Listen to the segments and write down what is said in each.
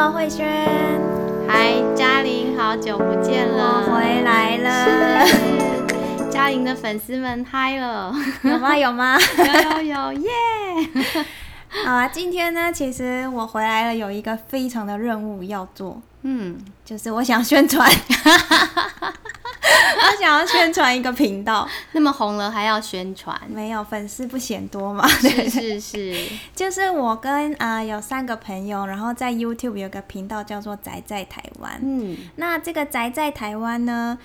Hello，慧轩，嗨，嘉玲，好久不见了，我回来了。嘉玲的粉丝们嗨了，有吗？有吗？有有有耶！好啊，今天呢，其实我回来了，有一个非常的任务要做，嗯，就是我想宣传，我想要宣传一个频道，那么红了还要宣传，没有粉丝不嫌多嘛？是是是，就是我跟啊、有三个朋友，然后在 YouTube 有个频道叫做“宅在台湾”，嗯。那这个宅在台湾呢，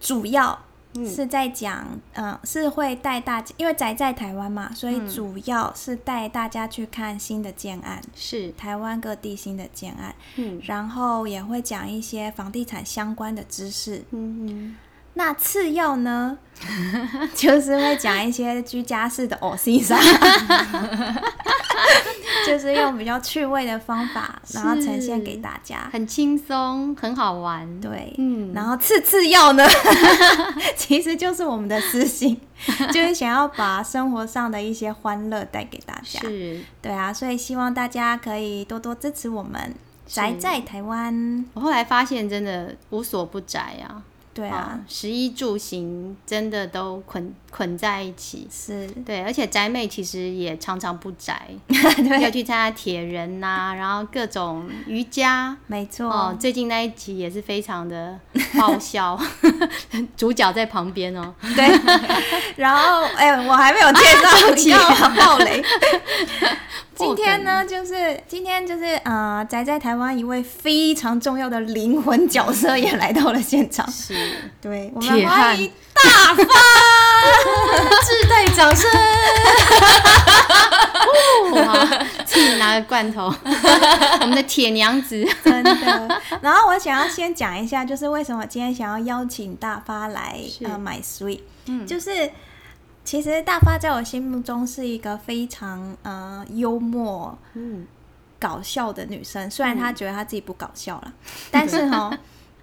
主要嗯。是在讲，嗯、是会带大家，因为宅在台湾嘛，所以嗯。主要是带大家去看新的建案，是，台湾各地新的建案，嗯。然后也会讲一些房地产相关的知识。嗯那次要呢，就是会讲一些居家式的 O C 上，就是用比较趣味的方法，然后呈现给大家。很轻松，很好玩，对，嗯然后次次要呢，其实就是我们的私心，就是想要把生活上的一些欢乐带给大家。是。对啊，所以希望大家可以多多支持我们，宅在台湾。我后来发现，真的无所不宅啊！对啊，食衣住行真的都捆捆在一起。是，对，而且宅妹其实也常常不宅，对要去参加铁人呐、然后各种瑜伽。没错。哦，最近那一集也是非常的爆笑，主角在旁边哦。对，然后哎、我还没有介绍，起你干嘛爆雷？破今天呢，就是今天就是呃，宅在台湾一位非常重要的灵魂角色也来到了现场。是，对，我们铁汉欢迎大发，自带掌声。哇，自己拿个罐头，我们的铁娘子。真的。然后我想要先讲一下，就是为什么今天想要邀请大发来是呃买 Sweet，嗯就是其实大发在我心目中是一个非常呃幽默。嗯，搞笑的女生，虽然她觉得她自己不搞笑了，但是哈，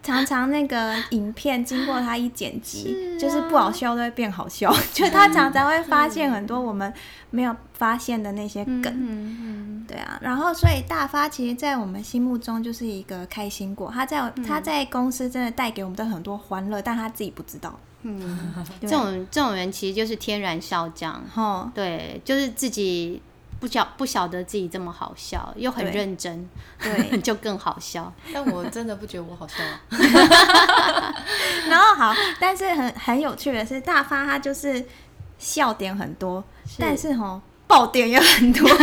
常常那个影片经过她一剪辑，是啊就是不好笑都会变好笑，就她常常会发现很多我们没有发现的那些梗。嗯嗯对啊，然后所以大发其实，在我们心目中就是一个开心果，他在他在公司真的带给我们的很多欢乐，但他自己不知道。嗯，对这种这种人其实就是天然笑匠，吼，对，就是自己不晓不晓得自己这么好笑，又很对认真，对，就更好笑。但我真的不觉得我好笑啊。然后好，但是很很有趣的是，大发他就是笑点很多，但是吼爆点也很多。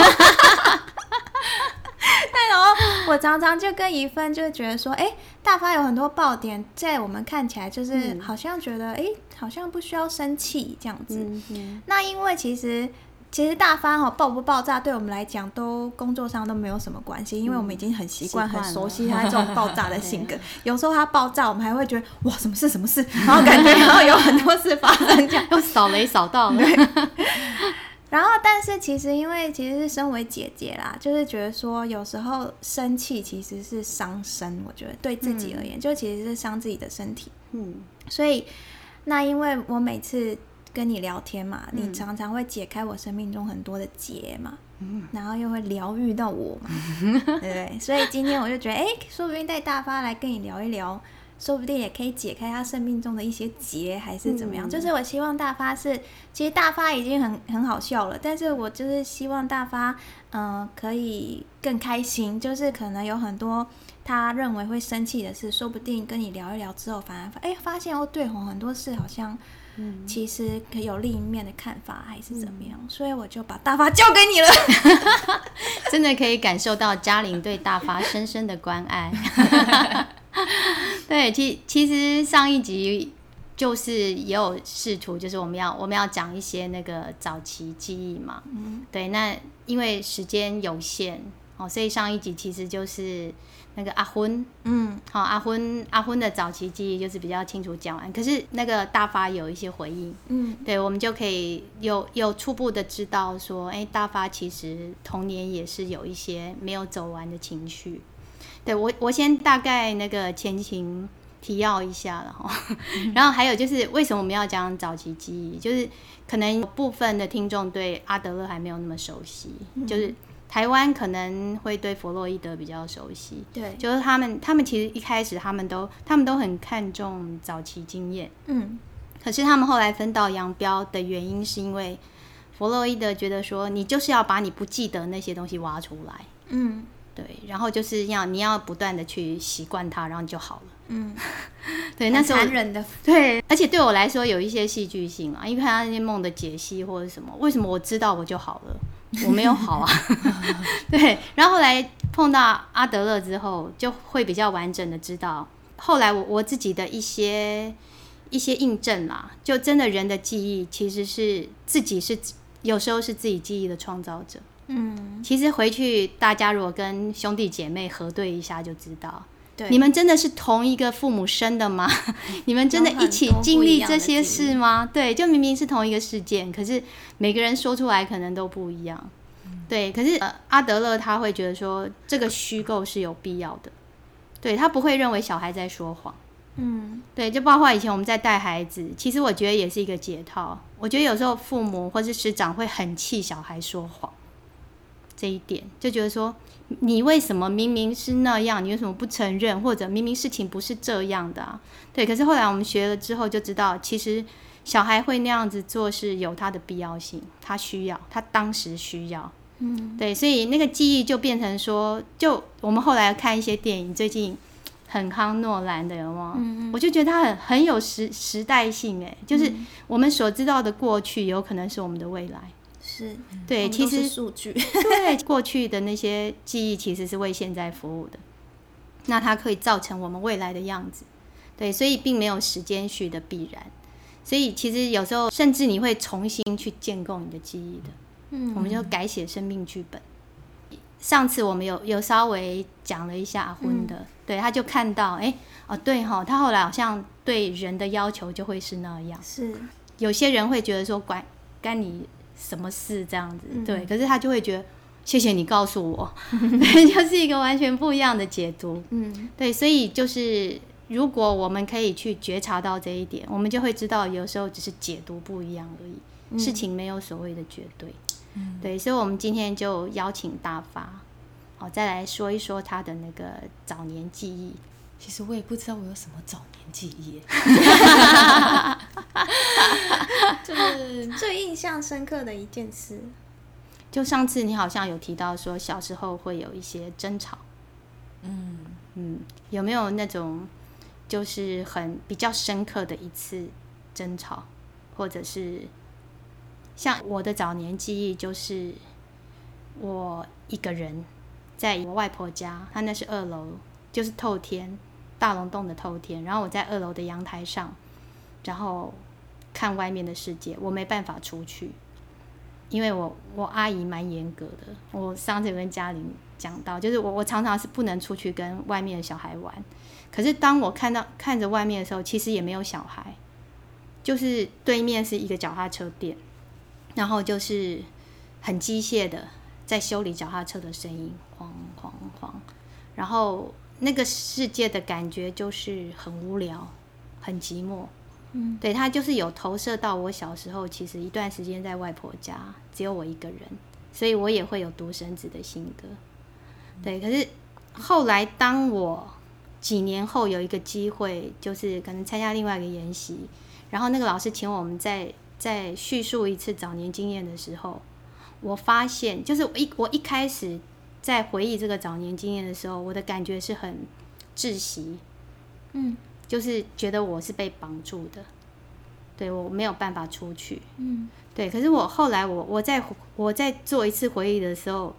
但然后我常常就跟怡芬就会觉得说，哎、大发有很多爆点，在我们看起来就是嗯好像觉得，哎、好像不需要生气这样子。嗯嗯，那因为其实其实大发哈爆不爆炸，对我们来讲都工作上都没有什么关系，因为我们已经很习惯、很熟悉他这种爆炸的性格。有时候他爆炸，我们还会觉得哇，什么事什么事，然后感觉然后有很多事发生这样。又扫雷扫到了。然后，但是其实因为其实是身为姐姐啦，就是觉得说有时候生气其实是伤身，我觉得对自己而言，就其实是伤自己的身体。嗯所以，那因为我每次跟你聊天嘛，嗯你常常会解开我生命中很多的结嘛，然后又会疗愈到我嘛，对不对？所以今天我就觉得，哎，说不定带大发来跟你聊一聊。说不定也可以解开他生命中的一些结，还是怎么样？嗯就是我希望大发是，其实大发已经很很好笑了，但是我就是希望大发，嗯、可以更开心。就是可能有很多他认为会生气的事，说不定跟你聊一聊之后，反而发哎发现哦，对哦，很多事好像嗯，其实可以有另一面的看法，还是怎么样？所以我就把大发交给你了。真的可以感受到嘉玲对大发深深的关爱。对，其其实上一集就是也有试图，就是我们要我们要讲一些那个早期记忆嘛。嗯，对，那因为时间有限哦，所以上一集其实就是那个阿昏，嗯，好、阿昏阿昏的早期记忆就是比较清楚讲完，可是那个大发有一些回应，嗯，对，我们就可以有有初步的知道说，哎，大发其实童年也是有一些没有走完的情绪。对我，我先大概那个前情提要一下了哈。然后还有就是，为什么我们要讲早期记忆？就是可能部分的听众对阿德勒还没有那么熟悉，就是台湾可能会对弗洛伊德比较熟悉，对，就是他们他们其实一开始他们都他们都很看重早期经验，嗯可是他们后来分道扬镳的原因是因为弗洛伊德觉得说你就是要把你不记得那些东西挖出来，嗯对，然后就是要你要不断的去习惯它，然后就好了。嗯，对，那时候残忍的，对，而且对我来说有一些戏剧性啊，因为他那些梦的解析或者什么，为什么我知道我就好了？我没有好啊。对，然后后来碰到阿德勒之后，就会比较完整的知道。后来我我自己的一些一些印证啦，就真的人的记忆其实是自己是有时候是自己记忆的创造者。嗯，其实回去大家如果跟兄弟姐妹核对一下就知道，对，你们真的是同一个父母生的吗？你们真的一起经历这些事吗？对，就明明是同一个事件，可是每个人说出来可能都不一样。对，可是、呃、阿德勒他会觉得说这个虚构是有必要的，对他不会认为小孩在说谎。嗯对，就包括以前我们在带孩子，其实我觉得也是一个解套。我觉得有时候父母或是师长会很气小孩说谎，这一点就觉得说，你为什么明明是那样，你为什么不承认？或者明明事情不是这样的啊？对，可是后来我们学了之后就知道，其实小孩会那样子做是有他的必要性，他需要，他当时需要。嗯对，所以那个记忆就变成说，就我们后来看一些电影，最近很康诺兰的，有没有？嗯我就觉得他很很有时时代性，哎，就是我们所知道的过去，有可能是我们的未来。是，对，其实数据，对过去的那些记忆，其实是为现在服务的，那它可以造成我们未来的样子。对，所以并没有时间序的必然。所以其实有时候，甚至你会重新去建构你的记忆的。嗯我们就改写生命剧本。上次我们有有稍微讲了一下阿昏的，对，他就看到，哎、哦，对哈，他后来好像对人的要求就会是那样。是，有些人会觉得说，管干你什么事这样子，嗯对，可是他就会觉得，谢谢你告诉我，对，就是一个完全不一样的解读。嗯对，所以就是如果我们可以去觉察到这一点，我们就会知道，有时候只是解读不一样而已，事情没有所谓的绝对。对，所以我们今天就邀请大发，好、再来说一说他的那个早年记忆。其实我也不知道我有什么早年记忆，就是最印象深刻的一件事，就上次你好像有提到说，小时候会有一些争吵，嗯，嗯，有没有那种就是很比较深刻的一次争吵，或者是像我的早年记忆，就是我一个人在我外婆家，她那是二楼，就是透天大龙洞的透天，然后我在二楼的阳台上，然后看外面的世界，我没办法出去。因为我我阿姨蛮严格的，我上次有跟嘉玲讲到，就是我我常常是不能出去跟外面的小孩玩。可是当我看到看着外面的时候，其实也没有小孩，就是对面是一个脚踏车店，然后就是很机械的在修理脚踏车的声音，哐哐哐，然后那个世界的感觉就是很无聊，很寂寞。嗯，对他就是有投射到我小时候，其实一段时间在外婆家，只有我一个人，所以我也会有独生子的性格。对，可是后来当我几年后有一个机会，就是可能参加另外一个研习，然后那个老师请我们再再叙述一次早年经验的时候，我发现，就是我一我一开始在回忆这个早年经验的时候，我的感觉是很窒息，嗯就是觉得我是被绑住的，对我没有办法出去。嗯对，可是我后来我我在我在做一次回忆的时候，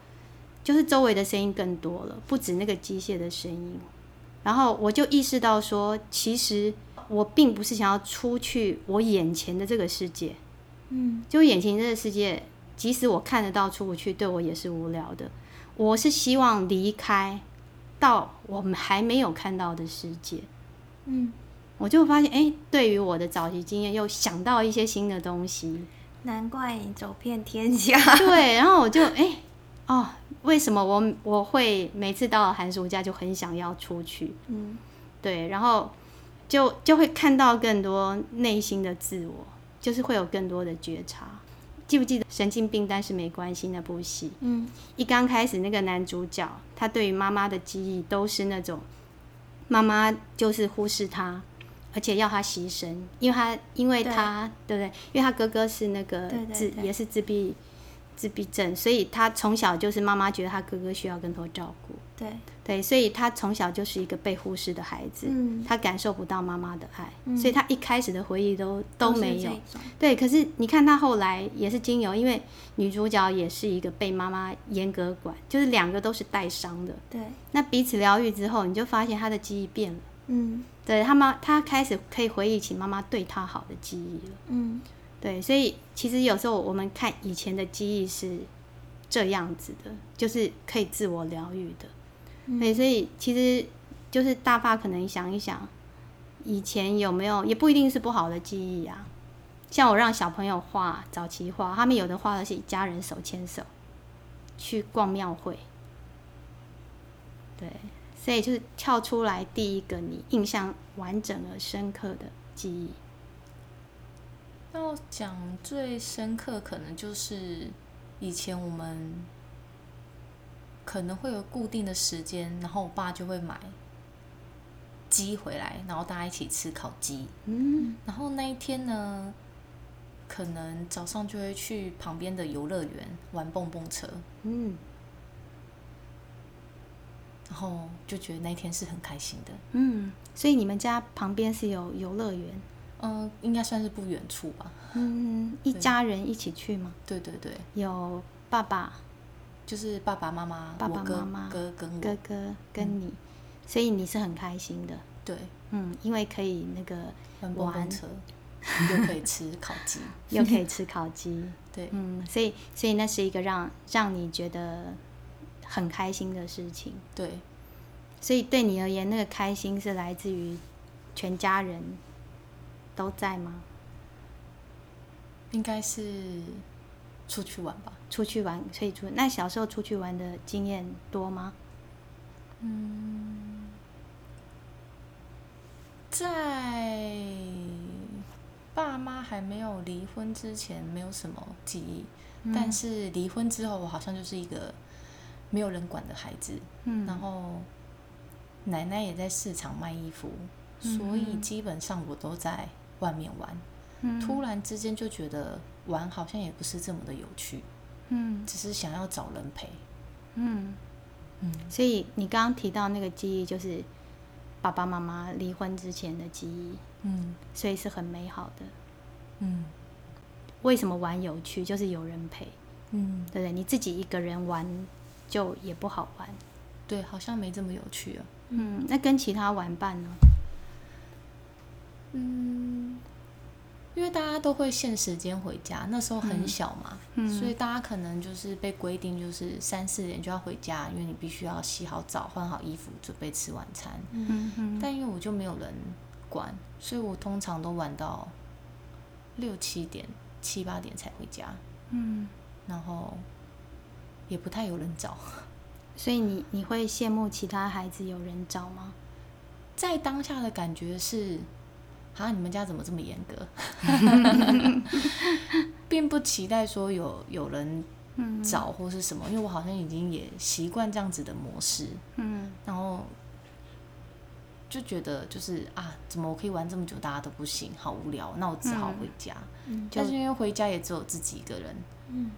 就是周围的声音更多了，不止那个机械的声音。然后我就意识到说，其实我并不是想要出去我眼前的这个世界，嗯就眼前这个世界，即使我看得到出不去，对我也是无聊的。我是希望离开到我们还没有看到的世界。嗯，我就发现，哎、对于我的早期经验，又想到一些新的东西。难怪你走遍天下。对，然后我就哎、哦，为什么我我会每次到了寒暑假就很想要出去？嗯对，然后就就会看到更多内心的自我，就是会有更多的觉察。记不记得《神经病但是没关系》那部戏？嗯一刚开始，那个男主角他对于妈妈的记忆都是那种妈妈就是忽视他，而且要他牺牲，因为他因为他对不对？因为他哥哥是那个自也是自闭自闭症，所以他从小就是妈妈觉得他哥哥需要更多照顾，对，对，所以他从小就是一个被忽视的孩子，嗯他感受不到妈妈的爱，嗯所以他一开始的回忆都都没有。对，可是你看他后来也是经由，因为女主角也是一个被妈妈严格管，就是两个都是带伤的。对，那彼此疗愈之后，你就发现他的记忆变了。嗯对他妈，他开始可以回忆起妈妈对他好的记忆了。嗯对，所以其实有时候我们看以前的记忆是这样子的，就是可以自我疗愈的。嗯对，所以其实就是大发可能想一想，以前有没有也不一定是不好的记忆啊。像我让小朋友画早期画，他们有的画的是一家人手牵手去逛庙会，对，所以就是跳出来第一个你印象完整而深刻的记忆。要讲最深刻，可能就是以前我们可能会有固定的时间，然后我爸就会买鸡回来，然后大家一起吃烤鸡。嗯然后那一天呢，可能早上就会去旁边的游乐园玩蹦蹦车，嗯然后就觉得那一天是很开心的。嗯，所以你们家旁边是有游乐园，嗯、应该算是不远处吧。嗯，一家人一起去吗？对对对，有爸爸、就是爸爸妈妈、爸爸妈妈哥跟。哥哥跟你，所以你是很开心的，对，嗯，因为可以那个玩车，又可以吃烤鸡。又可以吃烤鸡，对，嗯，所以所以那是一个让让你觉得很开心的事情，对，所以对你而言，那个开心是来自于全家人都在吗？应该是出去玩吧。出去玩，所以出那小时候出去玩的经验多吗？嗯在爸妈还没有离婚之前，没有什么记忆，嗯但是离婚之后，我好像就是一个没有人管的孩子。嗯然后奶奶也在市场卖衣服，所以基本上我都在外面玩。嗯突然之间就觉得玩好像也不是这么的有趣，嗯只是想要找人陪。嗯，嗯，所以你刚刚提到那个记忆，就是爸爸妈妈离婚之前的记忆，嗯所以是很美好的。嗯为什么玩有趣？就是有人陪，嗯，对不对？你自己一个人玩就也不好玩。对，好像没这么有趣了。嗯，那跟其他玩伴呢？嗯，因为大家都会限时间回家，那时候很小嘛，嗯所以大家可能就是被规定就是三四点就要回家，因为你必须要洗好澡、换好衣服，准备吃晚餐。但因为我就没有人管，所以我通常都玩到六七点、七八点才回家，嗯，然后也不太有人找。所以你你会羡慕其他孩子有人找吗？在当下的感觉是，啊，你们家怎么这么严格？并不期待说有有人嗯。找或是什么，因为我好像已经也习惯这样子的模式，嗯。然后就觉得就是啊，怎么我可以玩这么久，大家都不行，好无聊，那我只好回家。嗯。但是因为回家也只有自己一个人，嗯，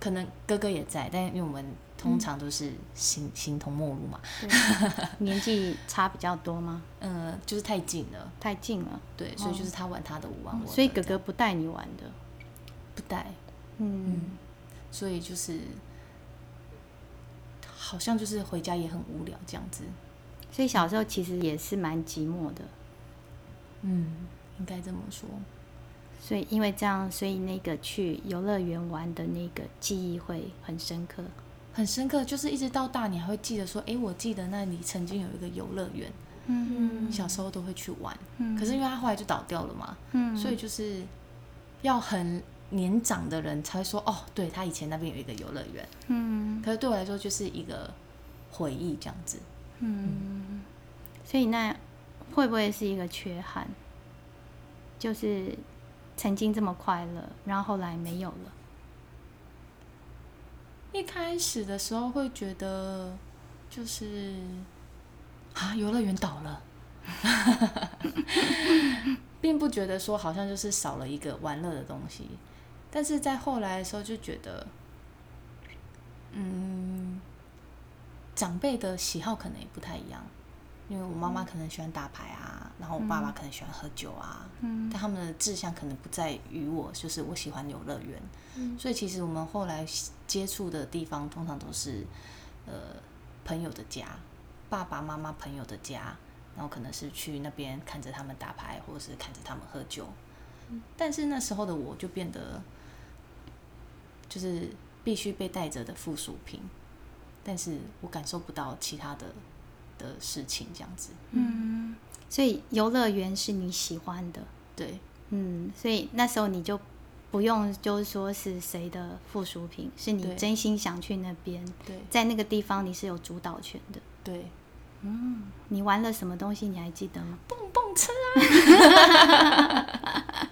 可能哥哥也在，但因为我们通常都是形形同陌路嘛，年纪差比较多吗？嗯、就是太近了，太近了，对，所以就是他玩他的，我玩我的，哦所以哥哥不带你玩的。不带，嗯。所以就是好像就是回家也很无聊这样子，所以小时候其实也是蛮寂寞的。嗯，应该这么说，所以因为这样，所以那个去游乐园玩的那个记忆会很深刻。很深刻，就是一直到大你还会记得说，诶，我记得那里曾经有一个游乐园，嗯。小时候都会去玩，嗯。可是因为他后来就倒掉了嘛，嗯。所以就是要很年长的人才会说，哦，对他以前那边有一个游乐园，嗯。可是对我来说就是一个回忆这样子，嗯，所以那会不会是一个缺憾？就是曾经这么快乐，然后后来没有了。一开始的时候会觉得就是啊，游乐园倒了，并不觉得说好像就是少了一个玩乐的东西，但是在后来的时候就觉得，嗯，长辈的喜好可能也不太一样，因为我妈妈可能喜欢打牌啊，然后我爸爸可能喜欢喝酒啊，嗯。但他们的志向可能不在于我，就是我喜欢游乐园，所以其实我们后来接触的地方通常都是呃朋友的家，爸爸妈妈朋友的家，然后可能是去那边看着他们打牌，或者是看着他们喝酒。但是那时候的我就变得就是必须被带着的附属品，但是我感受不到其他的的事情，这样子。嗯，所以游乐园是你喜欢的，对嗯，所以那时候你就不用就是说是谁的附属品，是你对真心想去那边，对在那个地方你是有主导权的。对，你玩了什么东西？你还记得吗？蹦蹦车啊！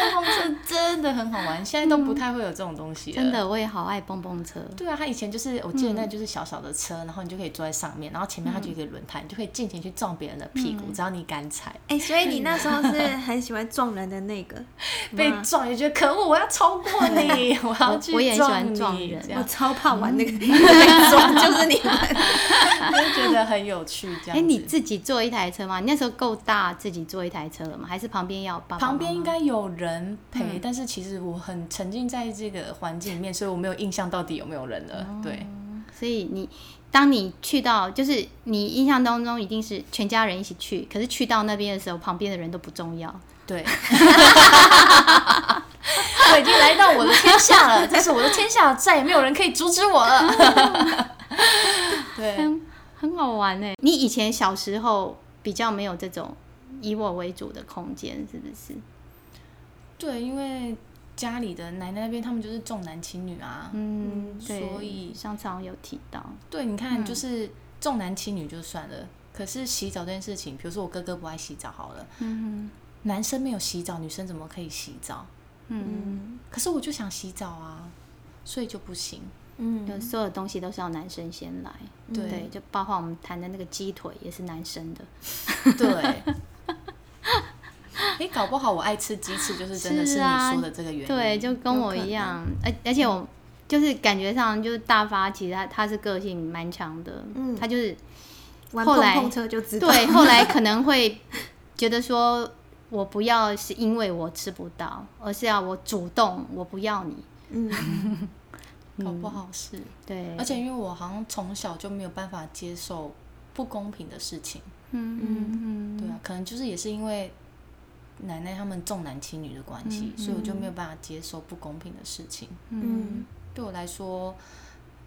蹦蹦车真的很好玩，现在都不太会有这种东西了。真的，我也好爱蹦蹦车。对啊，它以前就是我记得那就是小小的车，然后你就可以坐在上面，然后前面它就有一个轮胎，你就可以尽情去撞别人的屁股，只要你敢踩。哎、所以你那时候是很喜欢撞人的那个，被撞也觉得可恶，我要超过你，我要去我也很喜欢撞人我超怕玩那个被撞，就是你们。就觉得很有趣。这样哎、子，你自己坐一台车吗？你那时候够大自己坐一台车了吗？还是旁边要有爸爸妈妈旁边应该有人陪，但是其实我很沉浸在这个环境里面，所以我没有印象到底有没有人了。对，所以你当你去到，就是你印象当中一定是全家人一起去，可是去到那边的时候，旁边的人都不重要。对，我已经来到我的天下了，这是我的天下，再也没有人可以阻止我了。对，很很好玩哎！你以前小时候比较没有这种以我为主的空间，是不是？对，因为家里的奶奶那边他们就是重男轻女啊。嗯，所以上次好像有提到，对，你看，就是重男轻女就算了，可是洗澡这件事情，比如说我哥哥不爱洗澡好了，嗯男生没有洗澡，女生怎么可以洗澡？嗯，可是我就想洗澡啊，所以就不行。嗯有所有东西都是要男生先来，对对，就包括我们谈的那个鸡腿也是男生的，对。哎、搞不好我爱吃鸡翅，就是真的是你说的这个原因。对，就跟我一样，而而且我就是感觉上就是大发，其实他他是个性蛮强的，嗯他就是后来碰碰车就知道。对，后来可能会觉得说，我不要是因为我吃不到，而是要我主动，我不要你。嗯，搞不好是。对，而且因为我好像从小就没有办法接受不公平的事情，嗯嗯嗯对啊，可能就是也是因为奶奶他们重男轻女的关系，所以我就没有办法接受不公平的事情。嗯对我来说，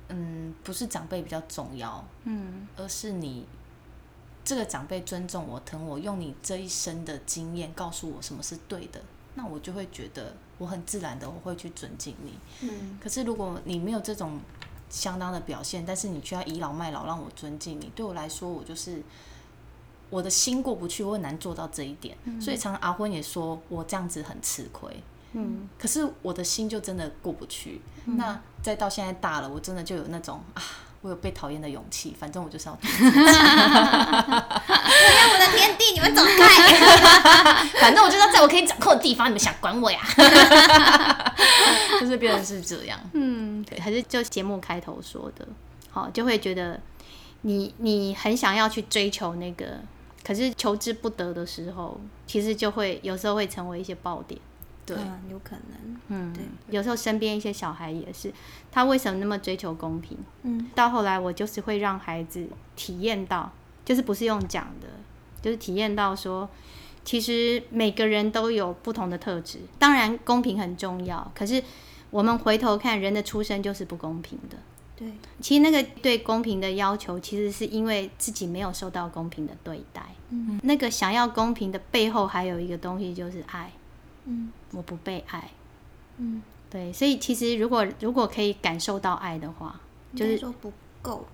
嗯，不是长辈比较重要，嗯而是你这个长辈尊重我、疼我，用你这一生的经验告诉我什么是对的，那我就会觉得我很自然的我会去尊敬你。嗯，可是如果你没有这种相当的表现，但是你却要倚老卖老让我尊敬你，对我来说，我就是我的心过不去，我很难做到这一点。所以常常阿昏也说我这样子很吃亏，嗯可是我的心就真的过不去。那再到现在大了，我真的就有那种啊，我有被讨厌的勇气。反正我就是要做自己，我的天地，你们走开！反正我就是要在我可以掌控的地方，你们想管我呀？就是变成是这样。嗯，还是就节目开头说的，好，就会觉得你你很想要去追求那个，可是求之不得的时候，其实就会有时候会成为一些爆点。对，嗯，有可能。嗯，对，有时候身边一些小孩也是，他为什么那么追求公平？嗯到后来我就是会让孩子体验到，就是不是用讲的，就是体验到说，其实每个人都有不同的特质。当然，公平很重要，可是我们回头看，人的出生就是不公平的。对，其实那个对公平的要求，其实是因为自己没有受到公平的对待。嗯那个想要公平的背后，还有一个东西就是爱。嗯我不被爱，嗯，对，所以其实如果如果可以感受到爱的话，就是说不够，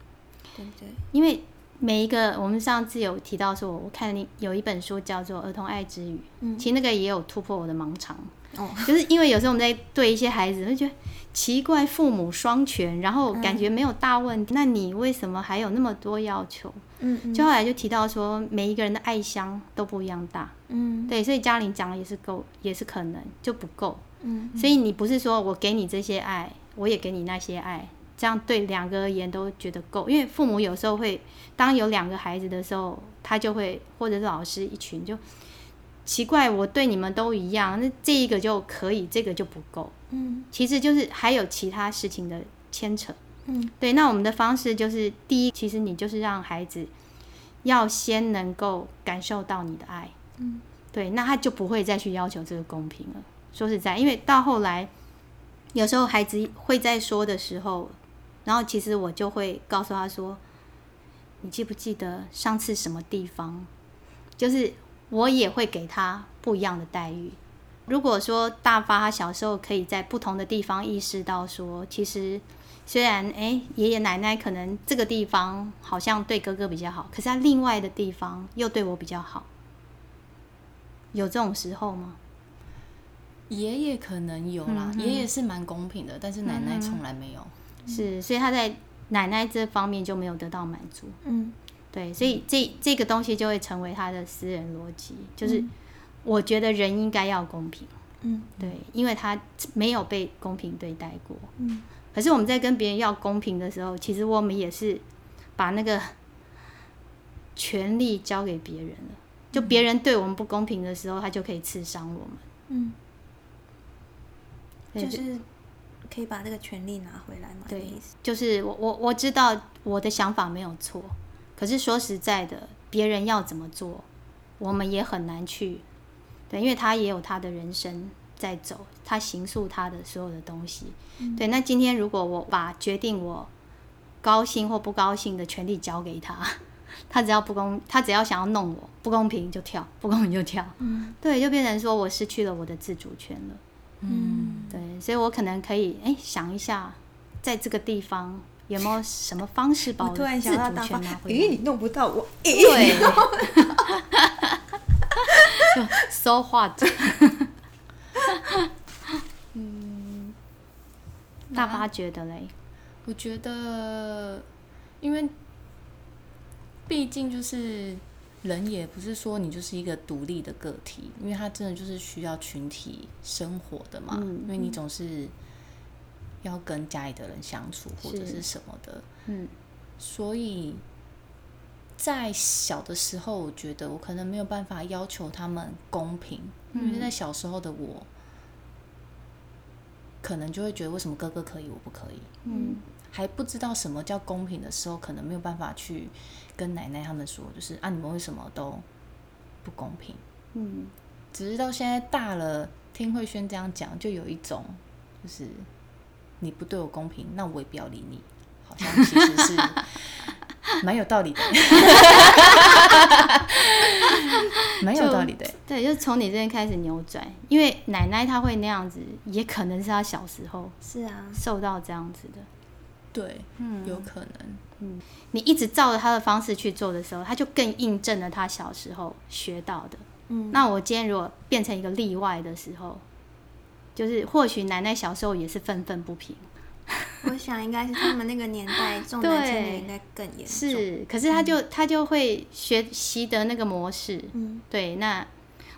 对不对？因为每一个我们上次有提到说，我看你有一本书叫做《儿童爱之语》，嗯其实那个也有突破我的盲肠。哦，就是因为有时候我们在对一些孩子，会觉得奇怪，父母双全，然后感觉没有大问题，那你为什么还有那么多要求？嗯嗯就后来就提到说，每一个人的爱箱都不一样大，嗯对，所以嘉玲讲的也是够，也是可能就不够。嗯所以你不是说我给你这些爱，我也给你那些爱，这样对两个而言都觉得够。因为父母有时候会，当有两个孩子的时候，他就会或者是老师一群就奇怪，我对你们都一样，那这一个就可以，这个就不够。嗯其实就是还有其他事情的牵扯。嗯对，那我们的方式就是，第一，其实你就是让孩子要先能够感受到你的爱，嗯，对，那他就不会再去要求这个公平了。说实在，因为到后来，有时候孩子会在说的时候，然后其实我就会告诉他说：“你记不记得上次什么地方？就是我也会给他不一样的待遇。如果说大发他小时候可以在不同的地方意识到说，其实虽然诶爷爷奶奶可能这个地方好像对哥哥比较好，可是他另外的地方又对我比较好，有这种时候吗？爷爷可能有啦，爷爷是蛮公平的，但是奶奶从来没有。是，所以他在奶奶这方面就没有得到满足。嗯对，所以这这个东西就会成为他的私人逻辑，就是我觉得人应该要公平，嗯对，因为他没有被公平对待过。嗯可是我们在跟别人要公平的时候，其实我们也是把那个权利交给别人了。就别人对我们不公平的时候，他就可以刺伤我们。嗯，就是可以把这个权利拿回来嘛？对。就是我我我知道我的想法没有错，可是说实在的，别人要怎么做，我们也很难去，对，因为他也有他的人生在走，他行诉他的所有的东西，对。那今天如果我把决定我高兴或不高兴的权利交给他，他只要不公，他只要想要弄我不公平就跳，不公平就跳，嗯对，就变成说我失去了我的自主权了。嗯对，所以我可能可以哎想一下，在这个地方有没有什么方式把我突然想到大发权拿，回咦，来？你弄不到我，诶，对，就 so what？嗯，大发觉得嘞，我觉得，因为毕竟就是人也不是说你就是一个独立的个体，因为他真的就是需要群体生活的嘛。嗯因为你总是要跟家里的人相处或者是是什么的，嗯所以在小的时候，我觉得我可能没有办法要求他们公平，因为在小时候的我。可能就会觉得为什么哥哥可以，我不可以？嗯还不知道什么叫公平的时候，可能没有办法去跟奶奶他们说，就是啊，你们为什么都不公平？嗯，只是到现在大了，听慧轩这样讲，就有一种就是你不对我公平，那我也不要理你，好像其实是 蛮有道理的，蛮有道理的。对，就从你这边开始扭转，因为奶奶她会那样子，也可能是她小时候是啊，受到这样子的。对，有可能。嗯你一直照着他的方式去做的时候，他就更印证了他小时候学到的。嗯，那我今天如果变成一个例外的时候，就是或许奶奶小时候也是愤愤不平，我想应该是他们那个年代 重男轻女应该更严重。，是，可是他就、他就会学习得那个模式。嗯对，那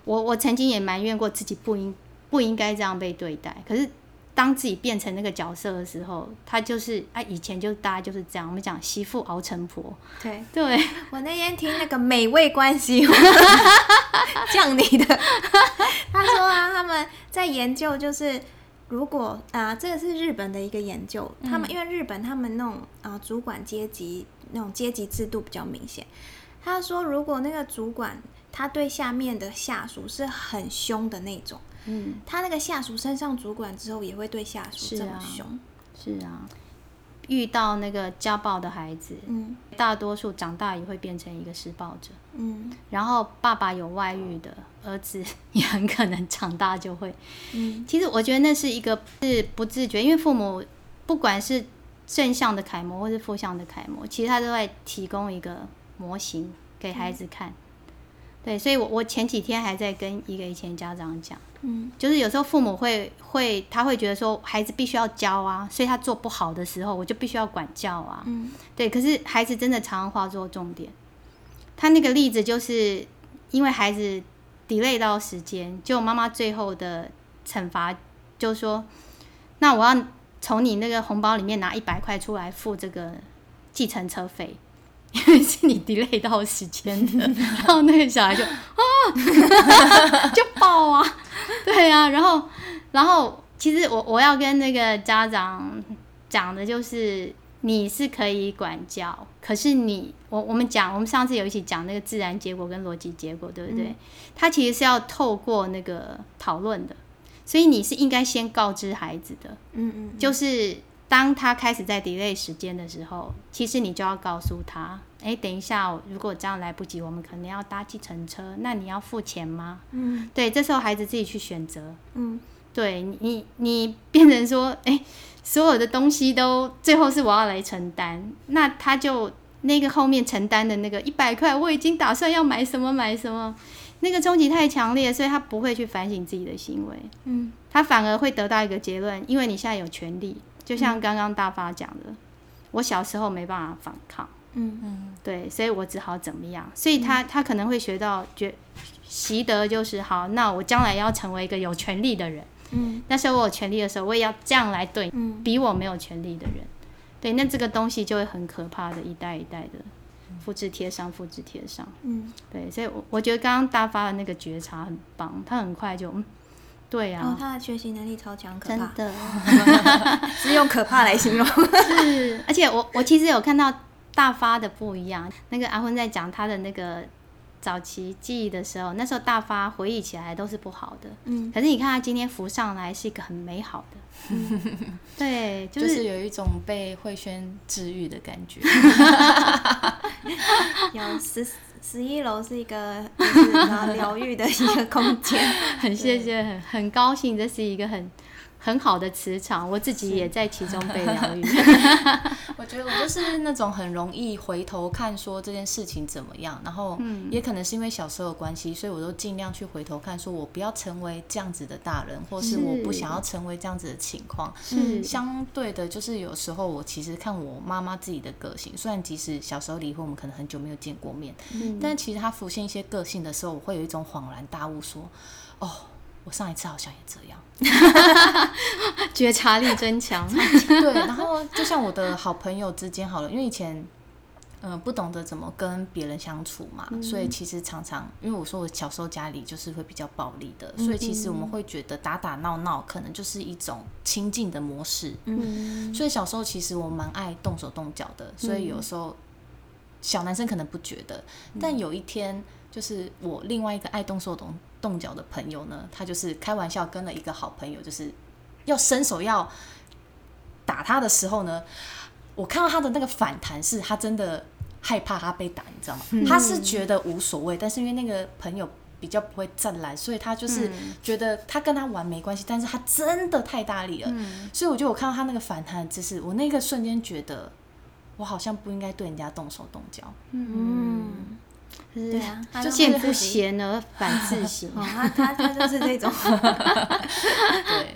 我我曾经也埋怨过自己不应不应该这样被对待，可是当自己变成那个角色的时候，他就是啊，以前就大家就是这样，我们讲媳妇熬成婆，对。对，我那天听那个美味关系降你的，他说啊，他们在研究，就是如果啊、这个是日本的一个研究，他们因为日本他们那种啊、主管阶级那种阶级制度比较明显。他说，如果那个主管他对下面的下属是很凶的那种，嗯，他那个下属升上主管之后也会对下属这么是啊凶。是啊，遇到那个家暴的孩子，嗯大多数长大也会变成一个施暴者。嗯然后爸爸有外遇的儿子，也很可能长大就会。嗯其实我觉得那是一个是不自觉，因为父母不管是正向的楷模或是负向的楷模，其实他都在提供一个模型给孩子看。对，所以我我前几天还在跟一个以前家长讲，嗯就是有时候父母会会他会觉得说孩子必须要教啊，所以他做不好的时候，我就必须要管教啊。嗯对，可是孩子真的常常化作重点。他那个例子就是因为孩子 delay 到时间，就妈妈最后的惩罚就说：“那我要从你那个红包里面拿一百块出来付这个计程车费，因为是你 delay 到时间的。”然后那个小孩就啊，就爆啊，对啊，然后然后其实我我要跟那个家长讲的就是。你是可以管教，可是你我我们讲，我们上次有一起讲那个自然结果跟逻辑结果，对不对？它其实是要透过那个讨论的，所以你是应该先告知孩子的，嗯嗯，就是当他开始在 delay 时间的时候，其实你就要告诉他，哎，等一下，如果这样来不及，我们可能要搭计程车，那你要付钱吗？嗯。对，这时候孩子自己去选择，嗯。对你，你你变成说，哎、所有的东西都最后是我要来承担，那他就那个后面承担的那个一百块，我已经打算要买什么买什么，那个冲击太强烈，所以他不会去反省自己的行为，嗯。他反而会得到一个结论，因为你现在有权利，就像刚刚大发讲的，我小时候没办法反抗，嗯。嗯。对，所以我只好怎么样，所以他他可能会学到觉习得就是好，那我将来要成为一个有权利的人。嗯。那时候我有权利的时候，我也要这样来对嗯。比我没有权利的人。对，那这个东西就会很可怕的，一代一代的复制贴上，复制贴上。嗯，对，所以我我觉得刚刚大发的那个觉察很棒，他很快就嗯，对然后啊，他的学习能力超强，可真怕，的。是用可怕来形容。是，而且我我其实有看到大发的不一样。那个阿坤在讲他的那个早期记忆的时候，那时候大发回忆起来都是不好的，嗯。可是你看他今天浮上来是一个很美好的，对，就就是是有一种被慧轩治愈的感觉。有十十一楼是一个疗愈的一个空间。很谢谢，很很高兴，这是一个很很好的磁场，我自己也在其中被疗愈。我觉得我就是那种很容易回头看说这件事情怎么样，然后也可能是因为小时候的关系，所以我都尽量去回头看，说我不要成为这样子的大人，或是我不想要成为这样子的情况。是相对的，就是有时候我其实看我妈妈自己的个性，虽然即使小时候离婚，我们可能很久没有见过面，但其实她浮现一些个性的时候，我会有一种恍然大悟，说：“哦，我上一次好像也这样。” 觉察力增强。对，然后就像我的好朋友之间好了，因为以前。嗯，不懂得怎么跟别人相处嘛，所以其实常常，因为我说我小时候家里就是会比较暴力的，所以其实我们会觉得打打闹闹可能就是一种亲近的模式。嗯所以小时候其实我蛮爱动手动脚的，所以有时候小男生可能不觉得，但有一天就是我另外一个爱动手动动脚的朋友呢，他就是开玩笑跟了一个好朋友，就是要伸手要打他的时候呢，我看到他的那个反弹是他真的害怕他被打，你知道吗？他是觉得无所谓，但是因为那个朋友。比较不会站来，所以他就是觉得他跟他玩没关系，但是他真的太大力了，所以我觉得我看到他那个反弹的姿势，我那个瞬间觉得我好像不应该对人家动手动脚。嗯，对对啊，他就是见不贤而反自 省。哦，他他他就是这种。对，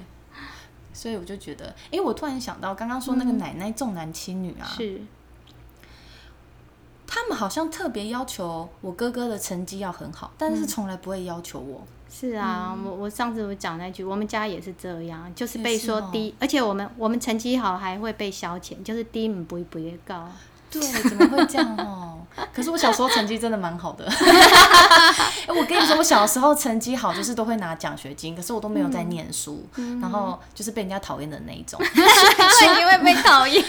所以我就觉得，哎、我突然想到刚刚说那个奶奶重男轻女啊，是，他们好像特别要求我哥哥的成绩要很好，但是从来不会要求我。是啊，我我上次我讲那句，我们家也是这样，就是被说低，而且我们我们成绩好还会被消遣，就是低唔不不会高。对，怎么会这样哦？可是我小时候成绩真的蛮好的。哎 我跟你说，我小时候成绩好，就是都会拿奖学金，可是我都没有在念书，然后就是被人家讨厌的那一种。所以你会被讨厌。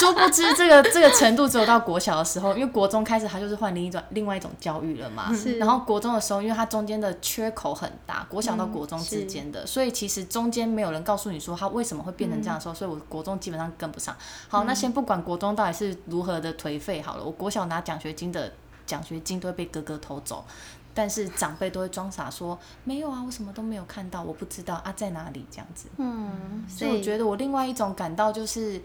殊不知这个这个程度只有到国小的时候，因为国中开始他就是换另一种另外一种教育了嘛。是然后国中的时候，因为它中间的缺口很大，国小到国中之间的，所以其实中间没有人告诉你说他为什么会变成这样的时候，所以我国中基本上跟不上。好，那先不管国中到底是如何的颓废好了，我国小拿奖学金的奖学金都会被哥哥偷走。但是长辈都会装傻说没有啊，我什么都没有看到，我不知道啊在哪里这样子。嗯，所以我觉得我另外一种感到就是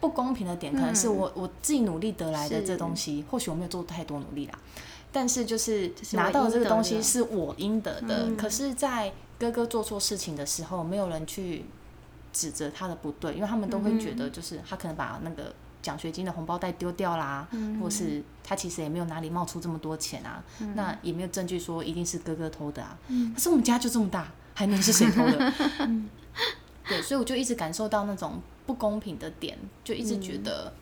不公平的点，可能是我、我自己努力得来的这东西，或许我没有做太多努力啦，但是就是拿到这个东西是我应得的。嗯可是，在哥哥做错事情的时候，没有人去指责他的不对，因为他们都会觉得，就是他可能把那个奖学金的红包袋丢掉啦，嗯或是他其实也没有哪里冒出这么多钱啊，那也没有证据说一定是哥哥偷的啊。可是我们家就这么大，还能是谁偷的？对，所以我就一直感受到那种不公平的点，就一直觉得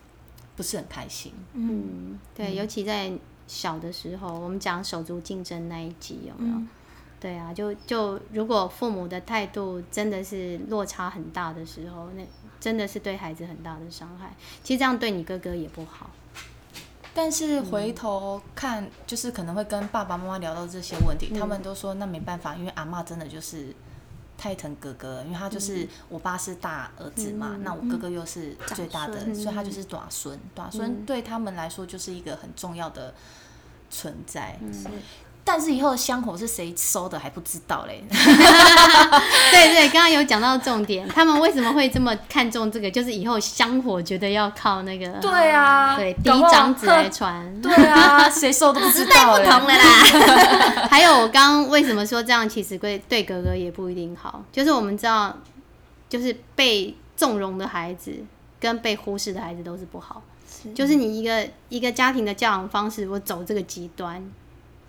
不是很开心。嗯，对，尤其在小的时候，我们讲手足竞争那一集有没有？对啊，就就如果父母的态度真的是落差很大的时候，那真的是对孩子很大的伤害。其实这样对你哥哥也不好。但是回头看，就是可能会跟爸爸妈妈聊到这些问题，他们都说那没办法，因为阿妈真的就是太疼哥哥，因为他就是、我爸是大儿子嘛，那我哥哥又是最大的，所以他就是短孙，短孙对他们来说就是一个很重要的存在。但是以后的香火是谁收的还不知道嘞。对对，刚刚有讲到重点，他们为什么会这么看重这个？就是以后香火觉得要靠那个对啊，对嫡长子来传。对啊，谁收都不知时代道嘞。不同了啦。还有我刚刚为什么说这样，其实对对哥哥也不一定好。就是我们知道，就是被纵容的孩子跟被忽视的孩子都是不好。就是你一个一个家庭的教养方式，我走这个极端，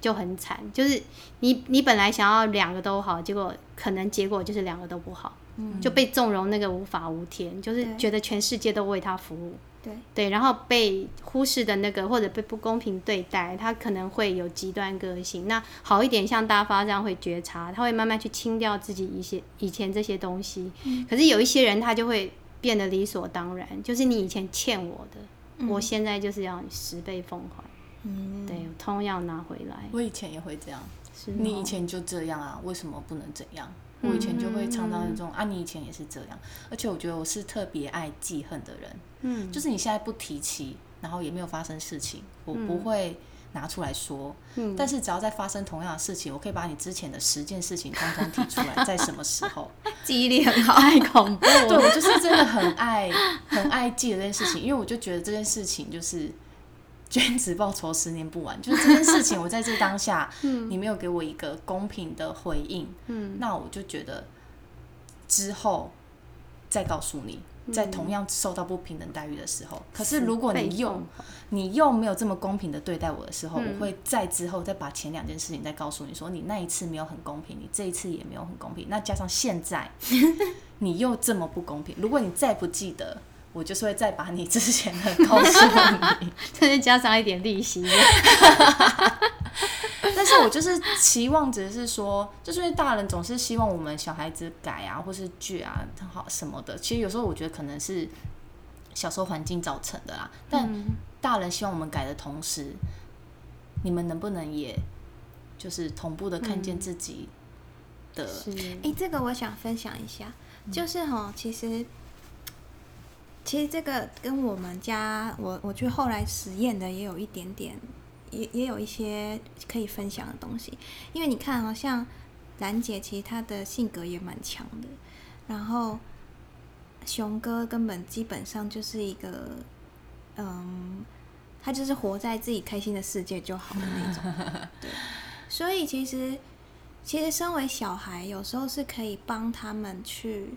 就很惨。就是你你本来想要两个都好，结果可能结果就是两个都不好，就被纵容那个无法无天，就是觉得全世界都为他服务。对，对，然后被忽视的那个或者被不公平对待，他可能会有极端个性。那好一点，像大发这样会觉察，他会慢慢去清掉自己一些以前这些东西。可是有一些人，他就会变得理所当然，就是你以前欠我的，我现在就是要你十倍奉还。嗯，对，我同样拿回来。我以前也会这样，是你哦以前就这样啊，为什么不能怎样？我以前就会常常有这种、啊，你以前也是这样，而且我觉得我是特别爱记恨的人，嗯，就是你现在不提起，然后也没有发生事情，我不会拿出来说，嗯但是只要在发生同样的事情，我可以把你之前的十件事情通通提出来，在什么时候？记忆力很好。太恐怖 对。我就是真的很爱很爱记得这件事情，因为我就觉得这件事情就是君子报仇，十年不晚。就是这件事情，我在这当下，你没有给我一个公平的回应，嗯。那我就觉得之后再告诉你，在同样受到不平等待遇的时候，可是如果你又你又没有这么公平的对待我的时候，嗯。我会在之后再把前两件事情再告诉你说，你那一次没有很公平，你这一次也没有很公平，那加上现在 你又这么不公平，如果你再不记得，我就是会再把你之前的告诉你。甚至加上一点利息。但是我就是期望值是说，就是因为大人总是希望我们小孩子改啊，或是倔啊，好什么的。其实有时候我觉得可能是小时候环境造成的啦。但大人希望我们改的同时，你们能不能也就是同步的看见自己的？是，哎、这个我想分享一下，就是哈，其实其实这个跟我们家我我去后来实验的也有一点点，也也有一些可以分享的东西。因为你看好像兰姐其实她的性格也蛮强的，然后熊哥根本基本上就是一个，嗯，他就是活在自己开心的世界就好的那种，对，所以其实。其实，身为小孩，有时候是可以帮他们去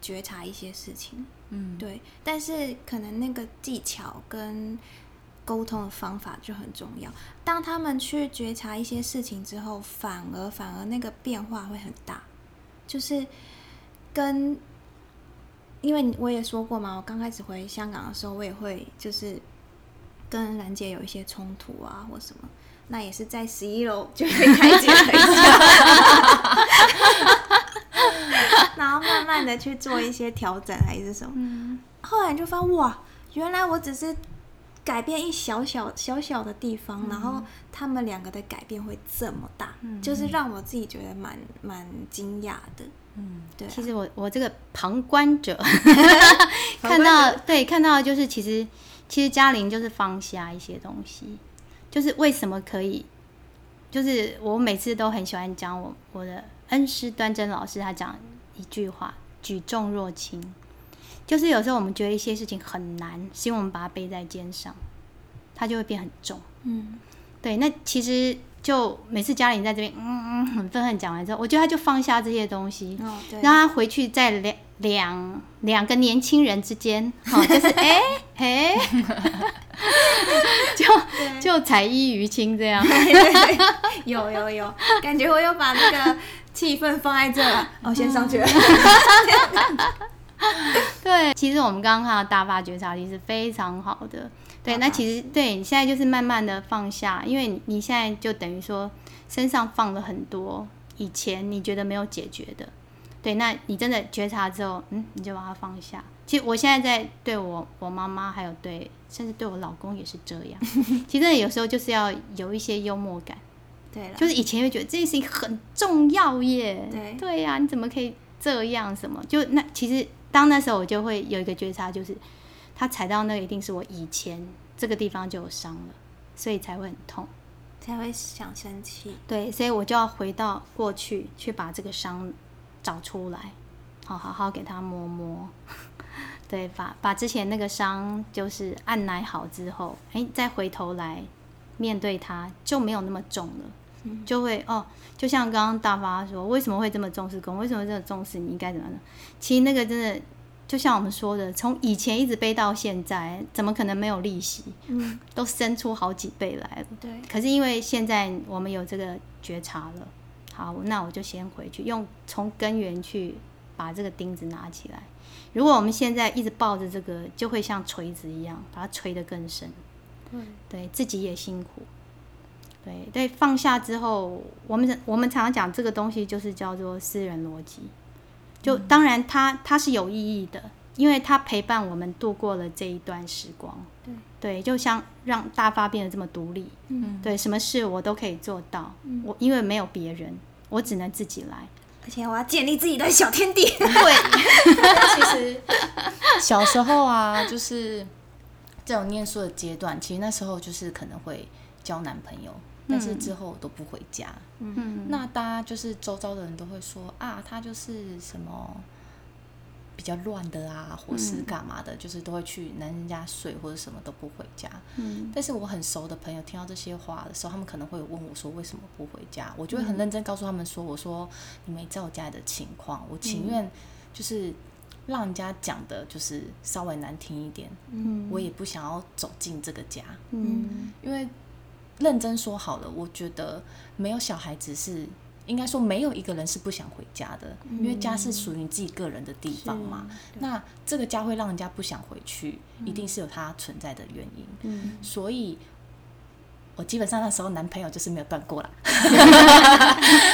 觉察一些事情，嗯，对。但是，可能那个技巧跟沟通的方法就很重要。当他们去觉察一些事情之后，反而反而那个变化会很大，就是跟，因为我也说过嘛，我刚开始回香港的时候，我也会就是跟兰姐有一些冲突啊，或什么。那也是在十一楼就会开解了一下，然后慢慢的去做一些调整还是什么。嗯，后来就发现哇，原来我只是改变一小小小小的地方，然后他们两个的改变会这么大，就是让我自己觉得蛮蛮惊讶的。嗯，对啊、其实我我这个旁观者 看到对看到就是其实其实嘉玲就是放下一些东西，就是为什么可以，就是我每次都很喜欢讲我我的恩师端真老师他讲一句话：举重若轻。就是有时候我们觉得一些事情很难，是因为我们把它背在肩上，它就会变很重。嗯对，那其实就每次嘉玲在这边，嗯嗯，很愤恨讲完之后，我觉得他就放下这些东西，让他回去在两两两个年轻人之间，好、就是 哎哎，就就才衣娱亲这样。有有有，感觉我又把那个气氛放在这了。哦，先上去了。对，其实我们刚刚看到大发觉察力是非常好的。对，那其实对你现在就是慢慢的放下，因为你你现在就等于说身上放了很多以前你觉得没有解决的。对，那你真的觉察之后，嗯，你就把它放下。其实我现在在对我我妈妈，还有对甚至对我老公也是这样。其实有时候就是要有一些幽默感，对了，就是以前会觉得这件事情很重要耶，对对呀、你怎么可以这样？什么？就那其实当那时候我就会有一个觉察，就是他踩到那个一定是我以前这个地方就有伤了，所以才会很痛。才会想生气。对，所以我就要回到过去，去把这个伤找出来，好好好给他摸摸。对，把把之前那个伤就是按奶好之后，哎，再回头来面对它，就没有那么重了。就会哦，就像刚刚大发说，为什么会这么重视公？为什么这么重视你？应该怎么呢？其实那个真的，就像我们说的，从以前一直背到现在，怎么可能没有利息？嗯，都生出好几倍来了。对，可是因为现在我们有这个觉察了，好，那我就先回去，用从根源去把这个钉子拿起来。如果我们现在一直抱着这个，就会像锤子一样，把它锤得更深。对，对自己也辛苦。对对，放下之后，我们我们常常讲这个东西就是叫做私人逻辑。就当然它它是有意义的，因为它陪伴我们度过了这一段时光。对对，就像让大发变得这么独立。嗯，对，什么事我都可以做到。我因为没有别人，我只能自己来。而且我要建立自己的小天地。对，其实 小时候啊，就是这种念书的阶段，其实那时候就是可能会交男朋友，但是之后我都不回家。嗯，那大家就是周遭的人都会说啊，他就是什么比较乱的啊，或是干嘛的，就是都会去男人家睡或者什么都不回家。嗯。但是我很熟的朋友听到这些话的时候，他们可能会问我说为什么不回家，我就会很认真告诉他们说，我说你没在我家里的情况，我情愿就是让人家讲的就是稍微难听一点，嗯。我也不想要走进这个家，嗯。因为认真说好了，我觉得没有小孩子是。应该说，没有一个人是不想回家的，因为家是属于你自己个人的地方嘛。那这个家会让人家不想回去，一定是有它存在的原因。嗯，所以，我基本上那时候男朋友就是没有断过啦。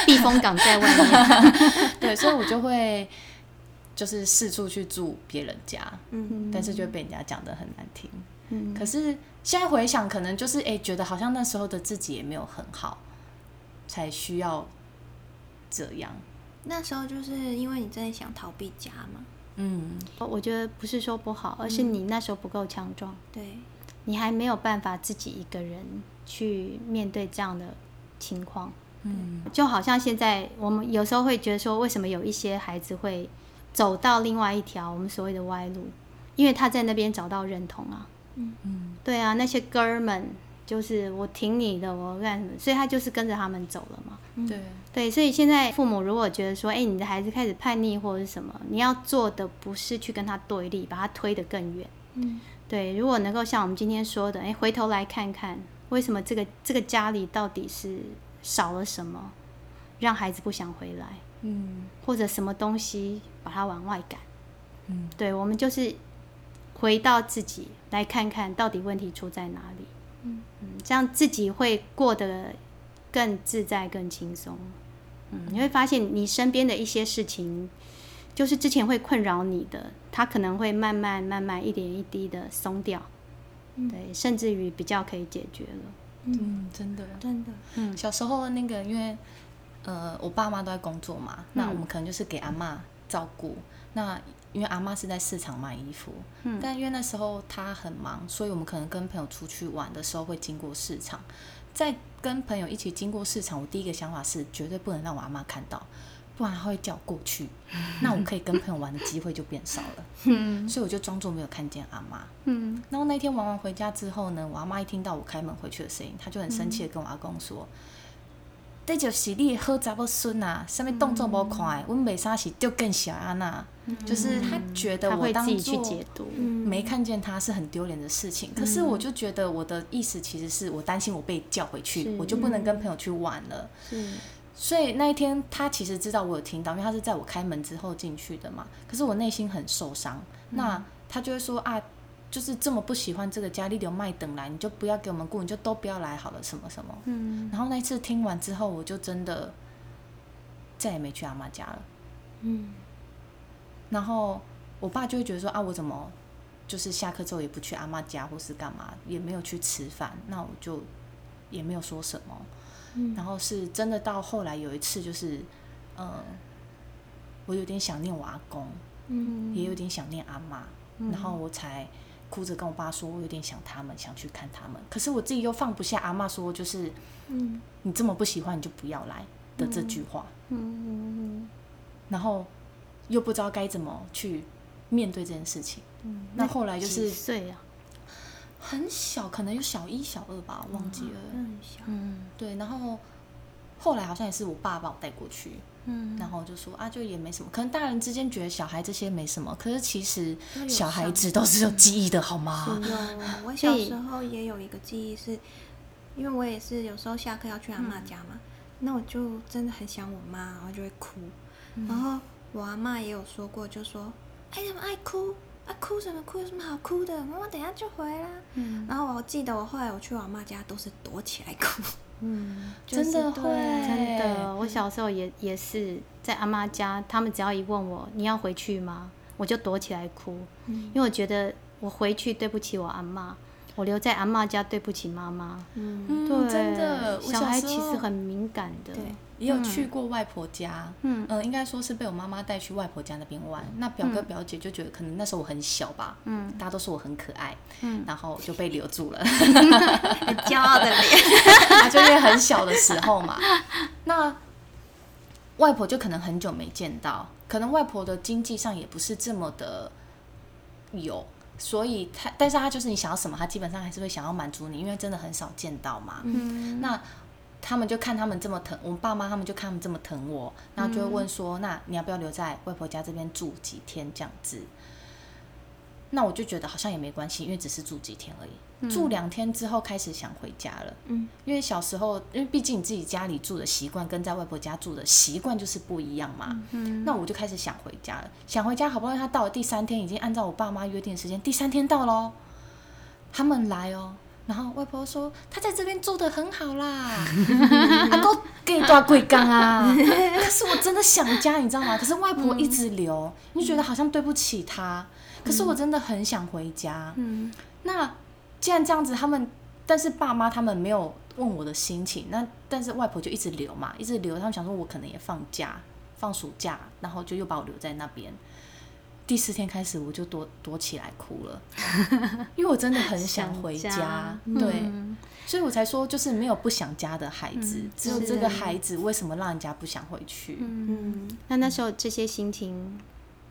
避风港在外面。对，所以我就会就是四处去住别人家，嗯，但是就被人家讲的很难听。嗯可是现在回想，可能就是哎、觉得好像那时候的自己也没有很好，才需要这样。那时候就是因为你真的想逃避家嘛。嗯，我觉得不是说不好，而是你那时候不够强壮，对，你还没有办法自己一个人去面对这样的情况。嗯，就好像现在我们有时候会觉得说，为什么有一些孩子会走到另外一条我们所谓的歪路？因为他在那边找到认同啊。嗯嗯，对啊，那些哥儿们就是我挺你的，我干什么？所以他就是跟着他们走了嘛。对，对，所以现在父母如果觉得说，哎、你的孩子开始叛逆或者是什么，你要做的不是去跟他对立，把他推得更远。嗯，对，如果能够像我们今天说的，哎、回头来看看，为什么这个这个家里到底是少了什么，让孩子不想回来，嗯或者什么东西把他往外赶。嗯，对，我们就是回到自己来看看到底问题出在哪里。嗯这样自己会过得更自在、更轻松。嗯，你会发现你身边的一些事情，就是之前会困扰你的，它可能会慢慢、慢慢、一点一滴的松掉。嗯对，甚至于比较可以解决了。嗯，真的。真的，嗯小时候那个，因为呃，我爸妈都在工作嘛，那我们可能就是给阿妈照顾。那因为阿妈是在市场卖衣服，嗯但因为那时候她很忙，所以我们可能跟朋友出去玩的时候会经过市场。在跟朋友一起经过市场，我第一个想法是绝对不能让我阿妈看到，不然她会叫我过去，那我可以跟朋友玩的机会就变少了。嗯所以我就装作没有看见阿妈。嗯然后那天玩完回家之后呢，我阿妈一听到我开门回去的声音，她就很生气的跟我阿公说：“这就是你的好查某孙啊，什么动作无快，阮袂啥是丢更小安那。”就是她觉得我当做没看见他是很丢脸的事情。可是我就觉得我的意思其实是我担心我被叫回去，我就不能跟朋友去玩了。所以那一天他其实知道我有听到，因为他是在我开门之后进去的嘛。可是我内心很受伤，那他就会说啊，就是这么不喜欢这个家，你留麦等来，你就不要给我们顾，你就都不要来好了，什么什么。嗯然后那一次听完之后，我就真的再也没去阿妈家了。嗯然后我爸就会觉得说啊，我怎么就是下课之后也不去阿妈家或是干嘛，也没有去吃饭，那我就也没有说什么。嗯然后是真的到后来有一次，就是呃，我有点想念我阿公，嗯也有点想念阿妈，然后我才哭着跟我爸说，我有点想他们，想去看他们。可是我自己又放不下阿妈说，就是嗯你这么不喜欢，你就不要来的这句话。嗯然后又不知道该怎么去面对这件事情。嗯，那后来就是几岁啊？很小，可能有小一、小二吧，忘记了。很小，嗯。对，然后后来好像也是我爸把我带过去，嗯然后就说啊，就也没什么。可能大人之间觉得小孩这些没什么，可是其实小孩子都是有记忆的，好吗？有，我小时候也有一个记忆是，因为我也是有时候下课要去阿妈家嘛，那我就真的很想我妈，然后就会哭。然后我阿妈也有说过，就说：“哎，怎么爱哭？啊，哭什么哭？有什么好哭的？妈妈等下就回啦。嗯然后我记得我后来我去我阿妈家都是躲起来哭，嗯。就是真的会真的，我小时候也也是在阿妈家，他们只要一问我你要回去吗，我就躲起来哭，因为我觉得我回去对不起我阿妈，我留在阿妈家对不起妈妈。嗯，嗯，对，真的，小孩其实很敏感的。对，也有去过外婆家，嗯嗯、应该说是被我妈妈带去外婆家那边玩。那表哥表姐就觉得可能那时候我很小吧，嗯大家都说我很可爱，嗯然后就被留住了。很骄傲的脸。啊，就因为很小的时候嘛。那外婆就可能很久没见到，可能外婆的经济上也不是这么的有，所以他，但是他就是你想要什么，他基本上还是会想要满足你，因为真的很少见到嘛。嗯那他们就看他们这么疼，我们爸妈他们就看他们这么疼我，然后就会问说，那你要不要留在外婆家这边住几天这样子？那我就觉得好像也没关系，因为只是住几天而已。住两天之后开始想回家了，嗯，因为小时候，因为毕竟你自己家里住的习惯跟在外婆家住的习惯就是不一样嘛。嗯那我就开始想回家了，想回家，好不容易他到了第三天，已经按照我爸妈约定的时间，第三天到喽，他们来哦。然后外婆说他在这边住的很好啦，阿公给你多贵缸啊。可是我真的想家，你知道吗？可是外婆一直留，你就觉得好像对不起她。可是我真的很想回家。嗯那既然这样子，他们但是爸妈他们没有问我的心情，那但是外婆就一直留嘛，一直留。他们想说我可能也放假，放暑假，然后就又把我留在那边。第四天开始，我就躲躲起来哭了，因为我真的很想回家，家对，嗯所以我才说就是没有不想家的孩子，嗯只有这个孩子为什么让人家不想回去？嗯，嗯，那那时候这些心情，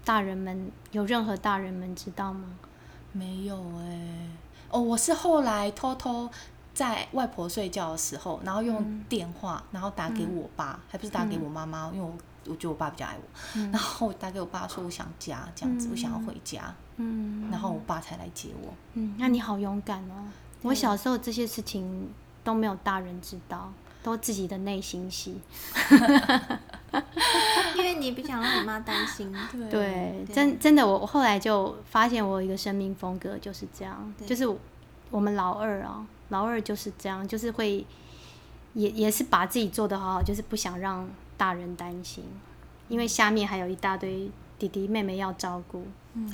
大人们有任何大人们知道吗？没有哎、哦，我是后来偷偷在外婆睡觉的时候，然后用电话，然后打给我爸，还不是打给我妈妈，因为我我觉得我爸比较爱我，然后我打给我爸说我想家，这样子，我想要回家，嗯然后我爸才来接我。嗯，那你好勇敢哦！我小时候这些事情都没有大人知道，都自己的内心戏。因为你不想让你妈担心。对，对真真的，我我后来就发现我有一个生命风格就是这样，就是我我们老二啊，老二就是这样，就是会也也是把自己做得好好，就是不想让大人担心，因为下面还有一大堆弟弟妹妹要照顾，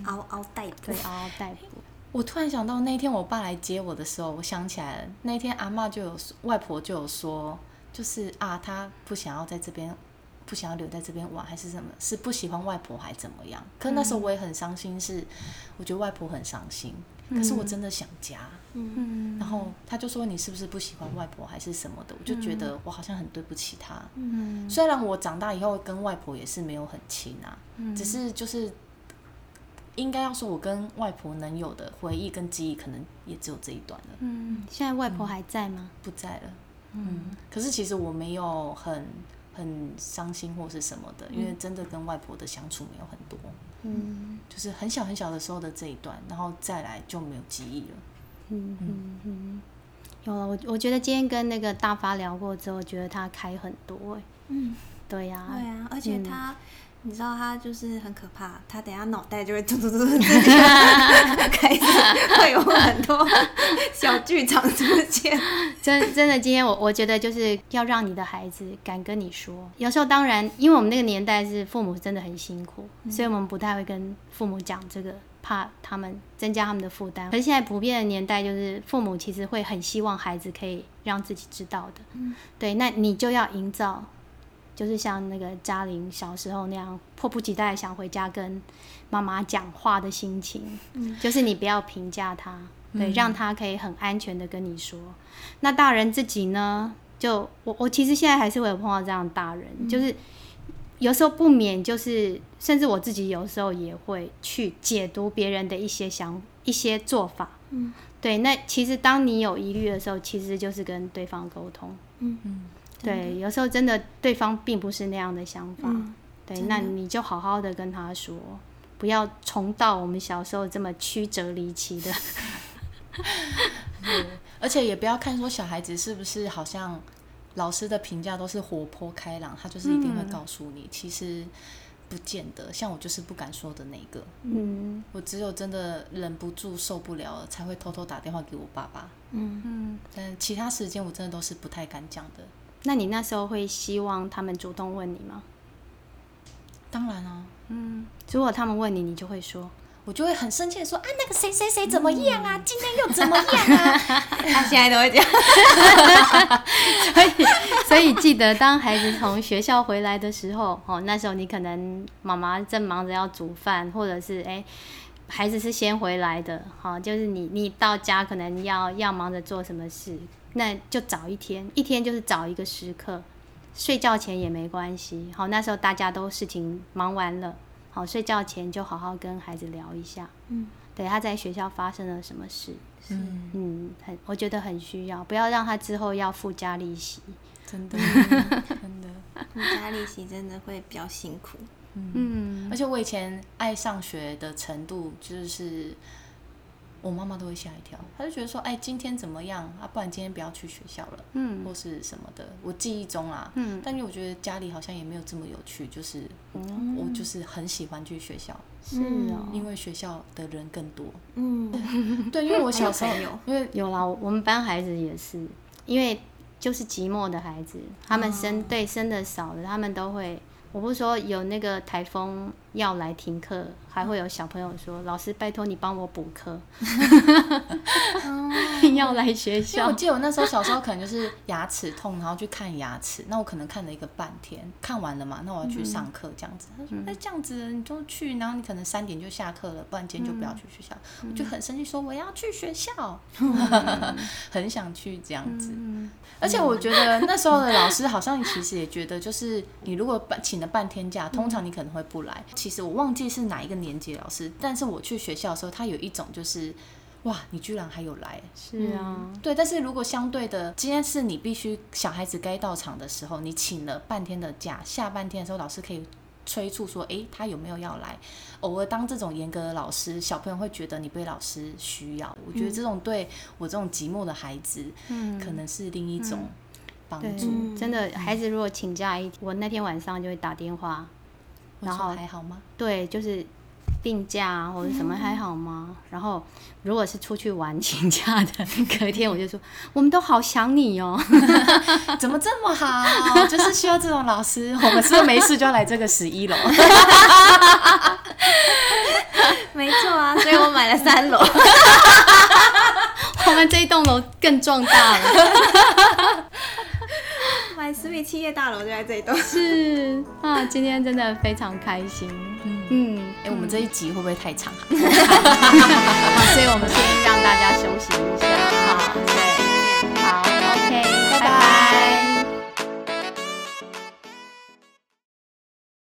嗷嗷待哺。对，，嗷嗷待哺。我突然想到那天我爸来接我的时候，我想起来了，那天阿妈就有外婆就有说，就是啊，她不想要在这边，不想要留在这边玩，还是什么，是不喜欢外婆还怎么样？可那时候我也很伤心是，我觉得外婆很伤心，可是我真的想家。嗯然后他就说你是不是不喜欢外婆还是什么的？我就觉得我好像很对不起他。嗯虽然我长大以后跟外婆也是没有很亲啊，嗯只是就是应该要说，我跟外婆能有的回忆跟记忆，可能也只有这一段了，嗯，现在外婆还在吗？不在了。嗯，可是其实我没有很很伤心或是什么的，因为真的跟外婆的相处没有很多，嗯。就是很小很小的时候的这一段，然后再来就没有记忆了。嗯嗯嗯，有了，我我觉得今天跟那个大发聊过之后，觉得他开很多哎。嗯，对呀、对啊，而且嗯。他，你知道他就是很可怕，他等下脑袋就会突突突突自己开始会有很多小剧场出现。真真的，今天我我觉得就是要让你的孩子敢跟你说。有时候当然，因为我们那个年代是父母真的很辛苦，所以我们不太会跟父母讲这个，怕他们增加他们的负担。可是现在普遍的年代，就是父母其实会很希望孩子可以让自己知道的。对，那你就要营造，就是像那个嘉玲小时候那样，迫不及待想回家跟妈妈讲话的心情。就是你不要评价他，对，让他可以很安全的跟你说。那大人自己呢？就我我其实现在还是会有碰到这样的大人，就是有时候不免就是，甚至我自己有时候也会去解读别人的一些想一些做法。嗯，对，那其实当你有疑虑的时候，其实就是跟对方沟通。嗯嗯，对，有时候真的对方并不是那样的想法。嗯对，那你就好好的跟他说，不要重蹈我们小时候这么曲折离奇的。对，而且也不要看说小孩子是不是好像老师的评价都是活泼开朗，他就是一定会告诉你，其实不见得。像我就是不敢说的那个，嗯我只有真的忍不住受不了了，才会偷偷打电话给我爸爸。嗯，嗯，但其他时间我真的都是不太敢讲的。那你那时候会希望他们主动问你吗？当然啊，嗯，如果他们问你，你就会说，我就会很生气的说啊，那个谁谁谁怎么样啊，今天又怎么样啊？他现在都会这样。所以所以记得当孩子从学校回来的时候，哦，那时候你可能妈妈正忙着要煮饭，或者是哎。孩子是先回来的，好，就是你你到家可能要要忙着做什么事，那就早一天，一天就是早一个时刻，睡觉前也没关系，好，那时候大家都事情忙完了，好，睡觉前就好好跟孩子聊一下，嗯，对，他在学校发生了什么事，嗯，嗯，很我觉得很需要，不要让他之后要附加利息，真的，真的。附加利息真的会比较辛苦。嗯而且我以前爱上学的程度，就是我妈妈都会吓一跳，她就觉得说，哎，今天怎么样啊？不然今天不要去学校了，嗯或是什么的。我记忆中啊，嗯，但因为我觉得家里好像也没有这么有趣，就是嗯我就是很喜欢去学校，是哦，因为学校的人更多。嗯，对，因为我小时候有因为有啦，我们班孩子也是，因为就是寂寞的孩子，他们生、对生的少的，他们都会。我不是说有那个台风要来停课，还会有小朋友说：“老师，拜托你帮我补课，要来学因为我。记得我那时候小时候可能就是牙齿痛，然后去看牙齿，那我可能看了一个半天，看完了嘛，那我要去上课这样子。他说：“那、这样子你就去，然后你可能三点就下课了，不然今天就不要去学校。我就很生气，说我要去学校，很想去这样子。嗯而且我觉得那时候的老师好像其实也觉得，就是你如果请了半天假，通常你可能会不来。其实我忘记是哪一个年级老师，但是我去学校的时候，他有一种就是，哇，你居然还有来。是啊，对，但是如果相对的，今天是你必须小孩子该到场的时候，你请了半天的假，下半天的时候，老师可以催促说，诶，他有没有要来？偶尔当这种严格的老师，小朋友会觉得你被老师需要。我觉得这种对我这种寂寞的孩子，嗯，可能是另一种帮助。，嗯真的，孩子如果请假一，我那天晚上就会打电话，然后还好吗？对，就是病假啊或者什么还好吗？然后如果是出去玩 请假的，隔天我就说我们都好想你哦。怎么这么好？就是需要这种老师。我们是不是没事就要来这个十一楼？没错啊，所以我买了三楼。我们这一栋楼更壮大了。思密企业大楼就在这一栋，是啊，今天真的非常开心。嗯，哎，我们这一集会不会太长？所以，我们先让大家休息一下，好，对。